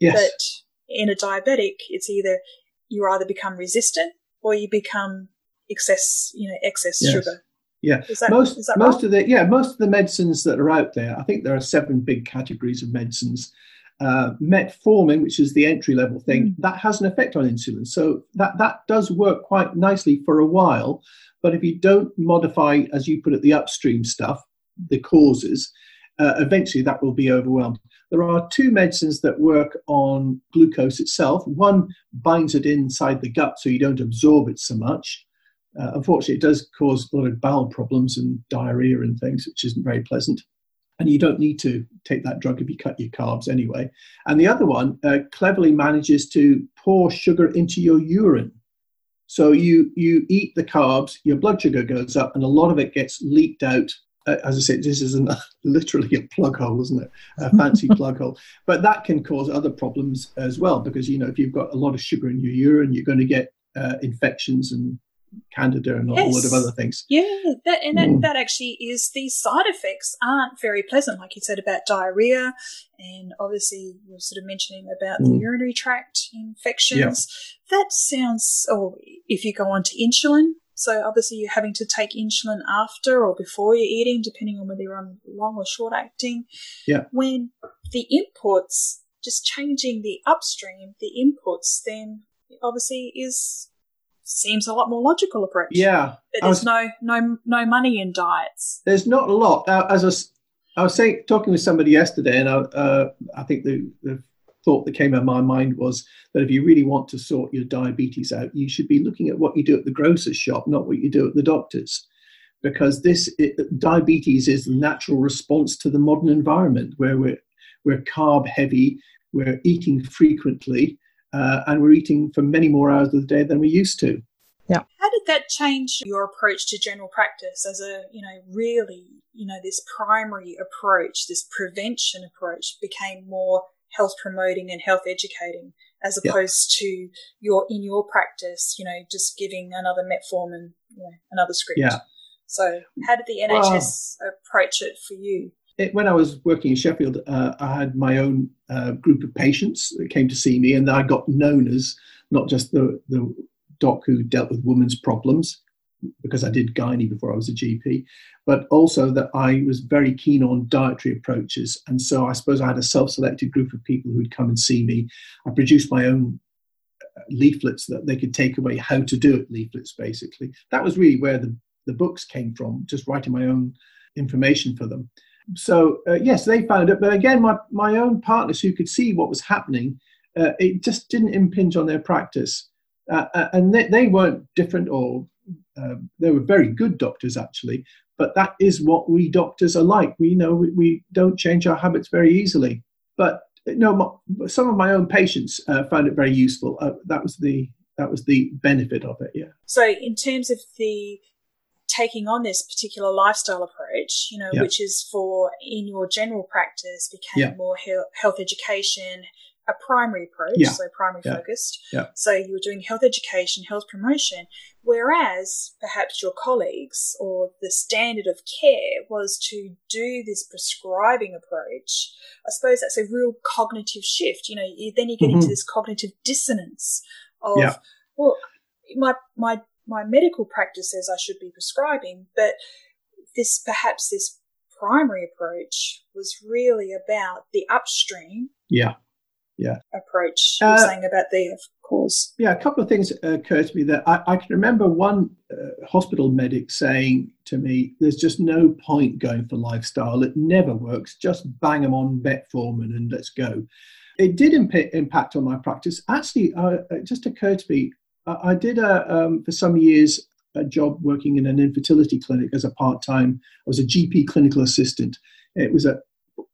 Yes. But in a diabetic, it's either you either become resistant or you become excess, you know, excess yes. sugar. Yeah, that, most most of the yeah most of the medicines that are out there, I think there are seven big categories of medicines. Uh, metformin, which is the entry level thing, mm. that has an effect on insulin. So that that does work quite nicely for a while. But if you don't modify, as you put it, the upstream stuff, the causes, uh, eventually that will be overwhelmed. There are two medicines that work on glucose itself. One binds it inside the gut so you don't absorb it so much. Uh, unfortunately, it does cause a lot of bowel problems and diarrhea and things, which isn't very pleasant. And you don't need to take that drug if you cut your carbs anyway. And the other one uh, cleverly manages to pour sugar into your urine. So you you eat the carbs, your blood sugar goes up, and a lot of it gets leaked out. Uh, as I said, this is an, *laughs* literally a plug hole, isn't it? A fancy *laughs* plug hole. But that can cause other problems as well because you know if you've got a lot of sugar in your urine, you're going to get uh, infections and candida and yes. a lot of other things. Yeah, that, and that, mm. that actually is these side effects aren't very pleasant, like you said about diarrhea, and obviously you're sort of mentioning about mm. the urinary tract infections. Yeah. That sounds, or if you go on to insulin, so obviously you're having to take insulin after or before you're eating, depending on whether you're on long or short acting. Yeah. When the inputs, just changing the upstream, the inputs, then obviously is seems a lot more logical approach. Yeah. But there's was, no no no money in diets. There's not a lot. Uh, as I, I was saying, talking with somebody yesterday, and I, uh, I think the, the thought that came in my mind was that if you really want to sort your diabetes out, you should be looking at what you do at the grocer's shop, not what you do at the doctor's. Because this it, diabetes is the natural response to the modern environment where we're, we're carb heavy, we're eating frequently, uh, and we're eating for many more hours of the day than we used to. Yeah. How did that change your approach to general practice as a, you know, really, you know, this primary approach, this prevention approach became more health promoting and health educating as opposed yeah. to your in your practice, you know, just giving another metformin, you know, another script. Yeah. So how did the NHS approach it for you? It, when I was working in Sheffield, uh, I had my own uh, group of patients that came to see me, and I got known as not just the, the doc who dealt with women's problems, because I did gynae before I was a GP, but also that I was very keen on dietary approaches. And so I suppose I had a self selected group of people who'd come and see me. I produced my own uh, leaflets that they could take away how to do it leaflets, basically. That was really where the, the books came from, just writing my own information for them. So, uh, yes, they found it. But again, my, my own partners who could see what was happening, uh, it just didn't impinge on their practice. Uh, uh and they, they weren't different or um, they were very good doctors actually, but that is what we doctors are like. We know we, we don't change our habits very easily. But no, my, some of my own patients uh, found it very useful. Uh, that was the that was the benefit of it. Yeah. So in terms of the taking on this particular lifestyle approach, you know, yeah. which is for in your general practice became yeah. more health education, a primary approach, yeah. so primary yeah. focused. Yeah. So you were doing health education, health promotion, whereas perhaps your colleagues or the standard of care was to do this prescribing approach. I suppose that's a real cognitive shift. You know, you, then you get mm-hmm. into this cognitive dissonance of, yeah. well, my my my medical practice says I should be prescribing, but this perhaps this primary approach was really about the upstream. Yeah yeah. approach you're uh, saying about the cause yeah a couple of things occurred to me that i, I can remember one uh, hospital medic saying to me there's just no point going for lifestyle. It never works. Just bang them on metformin and let's go. It did imp- impact on my practice. Actually uh, it just occurred to me i, I did a, um, for some years a job working in an infertility clinic as a part-time i was a gp clinical assistant. It was a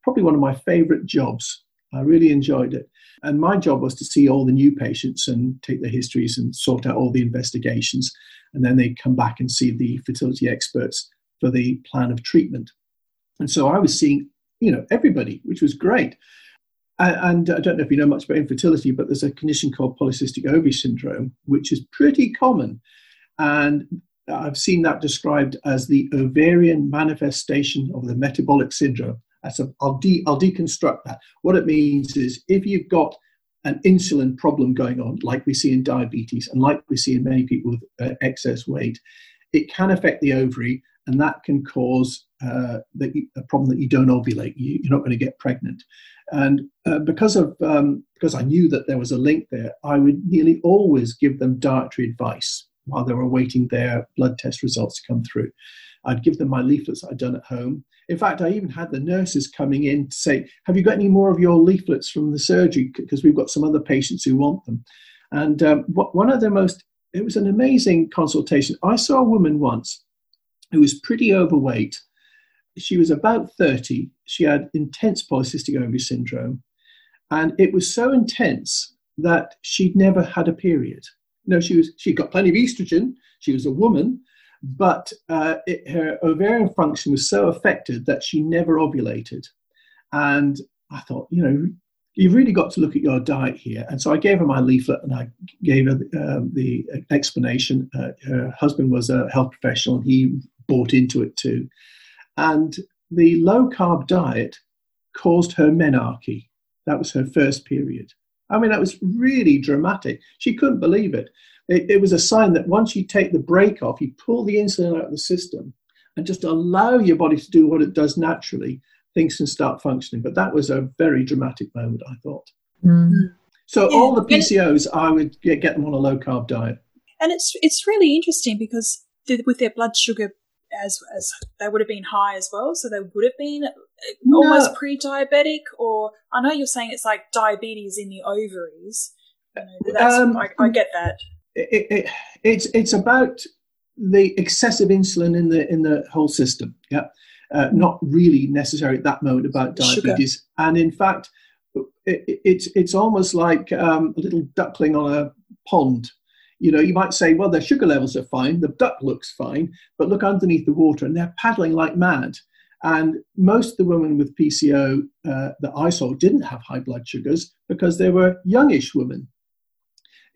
probably one of my favorite jobs. I really enjoyed it. And my job was to see all the new patients and take their histories and sort out all the investigations. And then they come back and see the fertility experts for the plan of treatment. And so I was seeing, you know, everybody, which was great. And I don't know if you know much about infertility, but there's a condition called polycystic ovary syndrome, which is pretty common. And I've seen that described as the ovarian manifestation of the metabolic syndrome. So I'll, de- I'll deconstruct that. What it means is if you've got an insulin problem going on, like we see in diabetes and like we see in many people with uh, excess weight, it can affect the ovary and that can cause uh, the, a problem that you don't ovulate. You, are not going to get pregnant. And uh, because of um, because I knew that there was a link there, I would nearly always give them dietary advice while they were waiting their blood test results to come through. I'd give them my leaflets I'd done at home. In fact, I even had the nurses coming in to say, Have you got any more of your leaflets from the surgery? Because we've got some other patients who want them. And um, one of the most, it was an amazing consultation. I saw a woman once who was pretty overweight. She was about 30. She had intense polycystic ovary syndrome. And it was so intense that she'd never had a period. No, she was she got plenty of estrogen. She was a woman, but uh, it, her ovarian function was so affected that she never ovulated. And I thought, you know, you've really got to look at your diet here. And so I gave her my leaflet and I gave her um, the explanation. Uh, her husband was a health professional and he bought into it too. And the low carb diet caused her menarche. That was her first period. I mean, that was really dramatic. She couldn't believe it. It, it was a sign that once you take the brake off, you pull the insulin out of the system and just allow your body to do what it does naturally, things can start functioning. But that was a very dramatic moment, I thought. Mm. So yeah. all the PCOs, I would get, get them on a low carb diet. And it's it's really interesting because with their blood sugar as as they would have been high as well, so they would have been uh, almost pre-diabetic. Or I know you're saying it's like diabetes in the ovaries. You know, um, I, I, get that. It, it, it's it's about the excessive insulin in the in the whole system. Yeah, uh, not really necessary at that moment about diabetes. Sugar. And in fact, it, it's it's almost like um, a little duckling on a pond. You know, you might say, well, their sugar levels are fine, the duck looks fine, but look underneath the water and they're paddling like mad. And most of the women with PCO uh, that I saw didn't have high blood sugars because they were youngish women.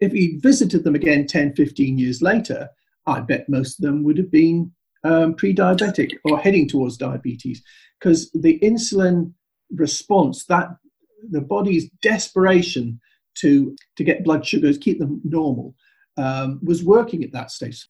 If we visited them again 10, 15 years later, I bet most of them would have been um, pre diabetic or heading towards diabetes because the insulin response, that the body's desperation to, to get blood sugars, keep them normal, um, was working at that stage.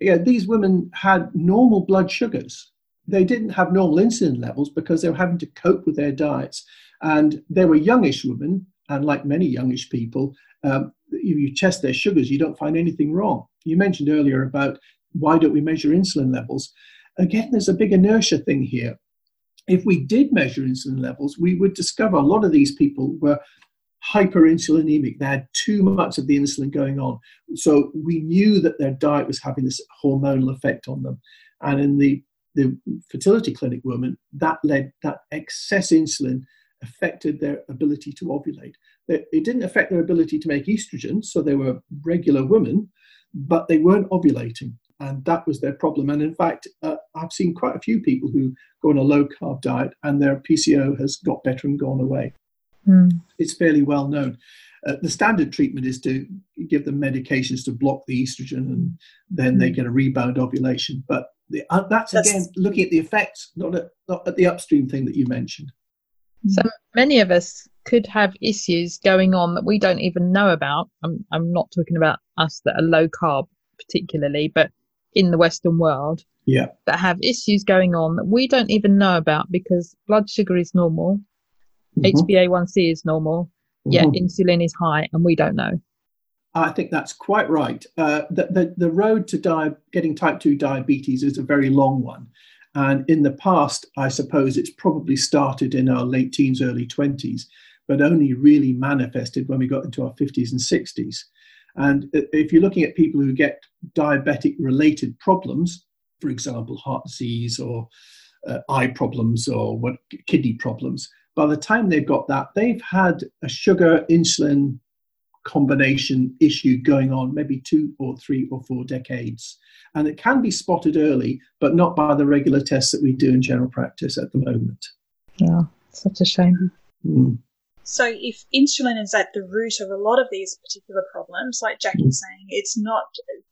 Yeah, these women had normal blood sugars. They didn't have normal insulin levels because they were having to cope with their diets. And they were youngish women, and like many youngish people, um, if you test their sugars, you don't find anything wrong. You mentioned earlier about why don't we measure insulin levels? Again, there's a big inertia thing here. If we did measure insulin levels, we would discover a lot of these people were hyperinsulinemic. They had too much of the insulin going on. So we knew that their diet was having this hormonal effect on them. And in the, the fertility clinic woman, that led that excess insulin affected their ability to ovulate. It didn't affect their ability to make estrogen, so they were regular women, but they weren't ovulating. And that was their problem. And in fact, uh, I've seen quite a few people who go on a low carb diet and their PCO has got better and gone away. Mm. It's fairly well known. Uh, the standard treatment is to give them medications to block the estrogen and then mm. they hmm. get a rebound ovulation. But the, uh, that's, that's, again looking at the effects, not at, not at the upstream thing that you mentioned. So many of us could have issues going on that we don't even know about. I'm, I'm not talking about us that are low carb particularly, but in the Western world yeah. that have issues going on that we don't even know about because blood sugar is normal, mm-hmm. HbA1c is normal, yet mm-hmm. insulin is high and we don't know. I think that's quite right. Uh, the, the, the road to di- getting type 2 diabetes is a very long one. And in the past, I suppose it's probably started in our late teens, early 20s, but only really manifested when we got into our 50s and 60s. And if you're looking at people who get diabetic related problems, for example, heart disease or uh, eye problems or what kidney problems, by the time they've got that, they've had a sugar insulin combination issue going on maybe two or three or four decades. And it can be spotted early, but not by the regular tests that we do in general practice at the moment. Yeah, such a shame. Mm. So, if insulin is at the root of a lot of these particular problems, like Jackie's mm. saying, it's not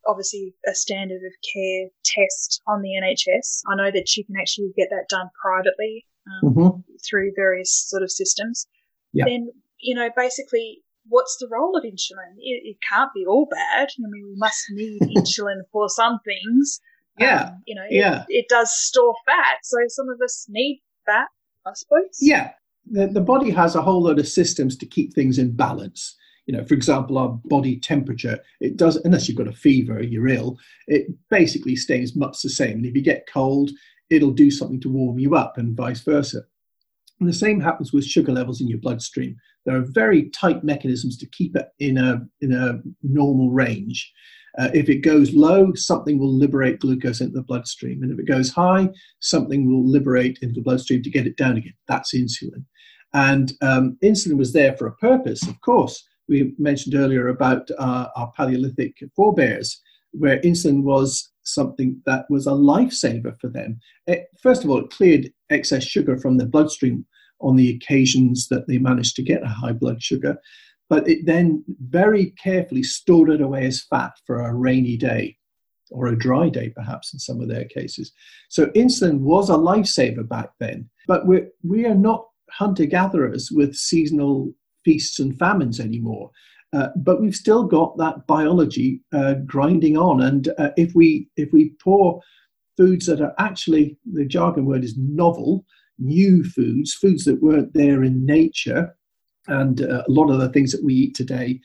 obviously a standard of care test on the NHS. I know that you can actually get that done privately um, mm-hmm. through various sort of systems. Yeah. Then, you know, basically, what's the role of insulin? It, it can't be all bad. I mean, we must need *laughs* insulin for some things. Yeah. Um, you know, yeah. It, it does store fat. So some of us need fat, I suppose. Yeah the, the body has a whole lot of systems to keep things in balance. You know, for example, our body temperature, it does, unless you've got a fever, you're ill, it basically stays much the same. And if you get cold, it'll do something to warm you up and vice versa. And the same happens with sugar levels in your bloodstream. There are very tight mechanisms to keep it in a, in a normal range. Uh, if it goes low, something will liberate glucose into the bloodstream. And if it goes high, something will liberate into the bloodstream to get it down again. That's insulin. And um, insulin was there for a purpose, of course. We mentioned earlier about uh, our Paleolithic forebears, where insulin was something that was a lifesaver for them. It, first of all, it cleared excess sugar from the bloodstream on the occasions that they managed to get a high blood sugar. But it then very carefully stored it away as fat for a rainy day or a dry day, perhaps in some of their cases. So insulin was a lifesaver back then. But we're, we are not hunter gatherers with seasonal feasts and famines anymore. Uh, but we've still got that biology uh, grinding on, and uh, if we if we pour foods that are actually the jargon word is novel, new foods, foods that weren't there in nature, and uh, a lot of the things that we eat today,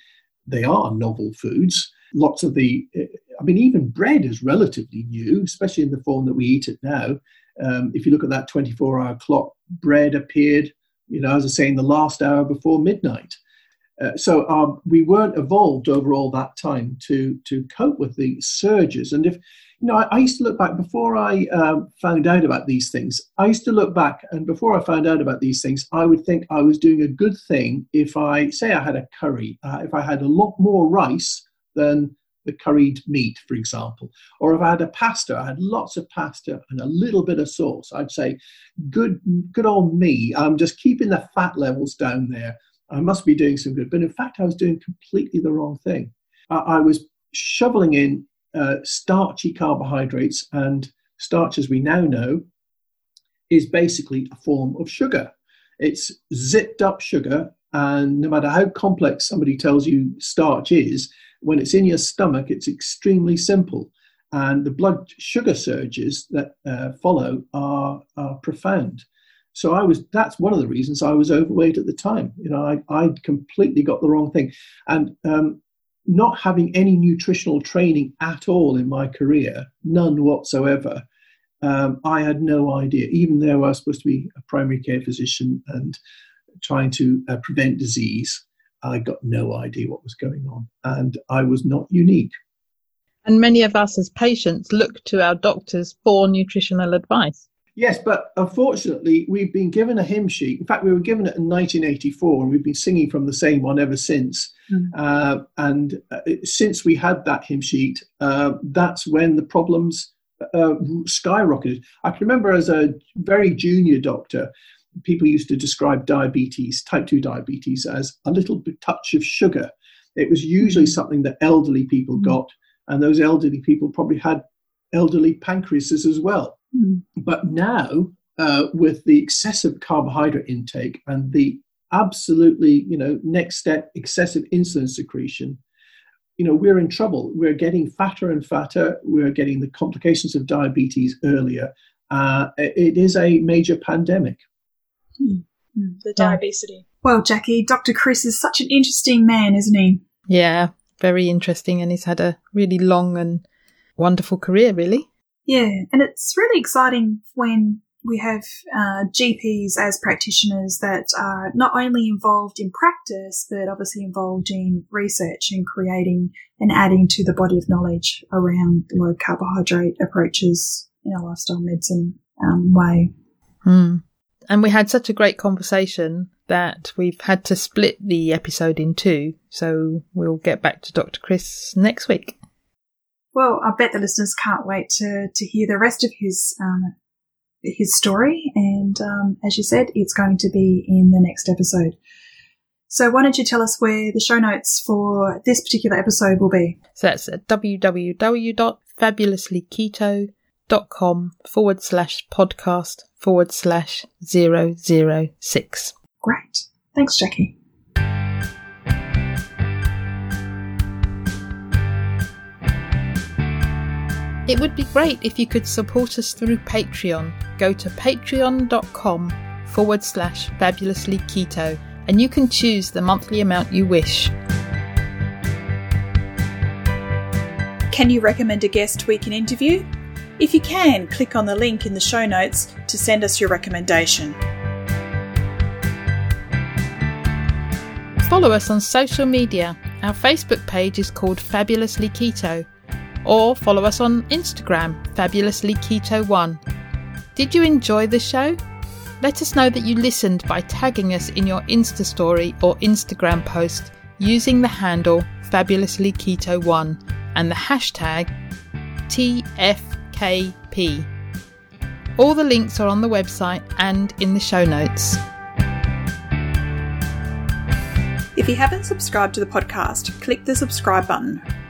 they are novel foods. Lots of the, uh, I mean, even bread is relatively new, especially in the form that we eat it now. Um, if you look at that 24 hour clock, bread appeared, you know, as I say, in the last hour before midnight. Uh, so um, we weren't evolved over all that time to to cope with the surges. And if you know, I, I used to look back before I um, found out about these things. I used to look back, and before I found out about these things, I would think I was doing a good thing if I say I had a curry, uh, if I had a lot more rice than the curried meat, for example. Or if I had a pasta, I had lots of pasta and a little bit of sauce. I'd say, good, good old me. I'm just keeping the fat levels down there. I must be doing some good. But in fact, I was doing completely the wrong thing. I, I was shoveling in uh, starchy carbohydrates, and starch, as we now know, is basically a form of sugar. It's zipped up sugar, and no matter how complex somebody tells you starch is, when it's in your stomach, it's extremely simple. And the blood sugar surges that uh, follow are, are profound. So I was that's one of the reasons I was overweight at the time. You know, I I completely got the wrong thing, and um, not having any nutritional training at all in my career, none whatsoever. Um, I had no idea, even though I was supposed to be a primary care physician and trying to uh, prevent disease. I got no idea what was going on, and I was not unique. And many of us as patients look to our doctors for nutritional advice. Yes, but unfortunately, we've been given a hymn sheet. In fact, we were given it in 1984, and we've been singing from the same one ever since. Mm. Uh, and uh, since we had that hymn sheet, uh, that's when the problems uh, skyrocketed. I can remember as a very junior doctor, people used to describe diabetes, type 2 diabetes, as a little touch of sugar. It was usually mm. something that elderly people mm. got, and those elderly people probably had elderly pancreases as well. Mm. But now, uh, with the excessive carbohydrate intake and the absolutely, you know, next step, excessive insulin secretion, you know, we're in trouble. We're getting fatter and fatter. We're getting the complications of diabetes earlier. Uh, it is a major pandemic. Hmm. hmm. The diabetes. Well, Jackie, Dr. Chris is such an interesting man, isn't he? Yeah, very interesting. And he's had a really long and wonderful career, really. Yeah, and it's really exciting when we have uh, GPs as practitioners that are not only involved in practice, but obviously involved in research and creating and adding to the body of knowledge around low carbohydrate approaches in a lifestyle medicine um, way. Mm. And we had such a great conversation that we've had to split the episode in two. So we'll get back to Dr. Chris next week. Well, I bet the listeners can't wait to, to hear the rest of his um, his story. And um, as you said, it's going to be in the next episode. So why don't you tell us where the show notes for this particular episode will be? So that's at www.fabulouslyketo.com forward slash podcast forward slash zero zero six. Great. Thanks, Jackie. It would be great if you could support us through Patreon. Go to patreon.com forward slash fabulously keto and you can choose the monthly amount you wish. Can you recommend a guest we can interview? If you can, click on the link in the show notes to send us your recommendation. Follow us on social media. Our Facebook page is called Fabulously Keto or follow us on Instagram, Fabulously Keto One. Did you enjoy the show? Let us know that you listened by tagging us in your Insta story or Instagram post using the handle Fabulously Keto One and the hashtag TFKP. All the links are on the website and in the show notes. If you haven't subscribed to the podcast, click the subscribe button.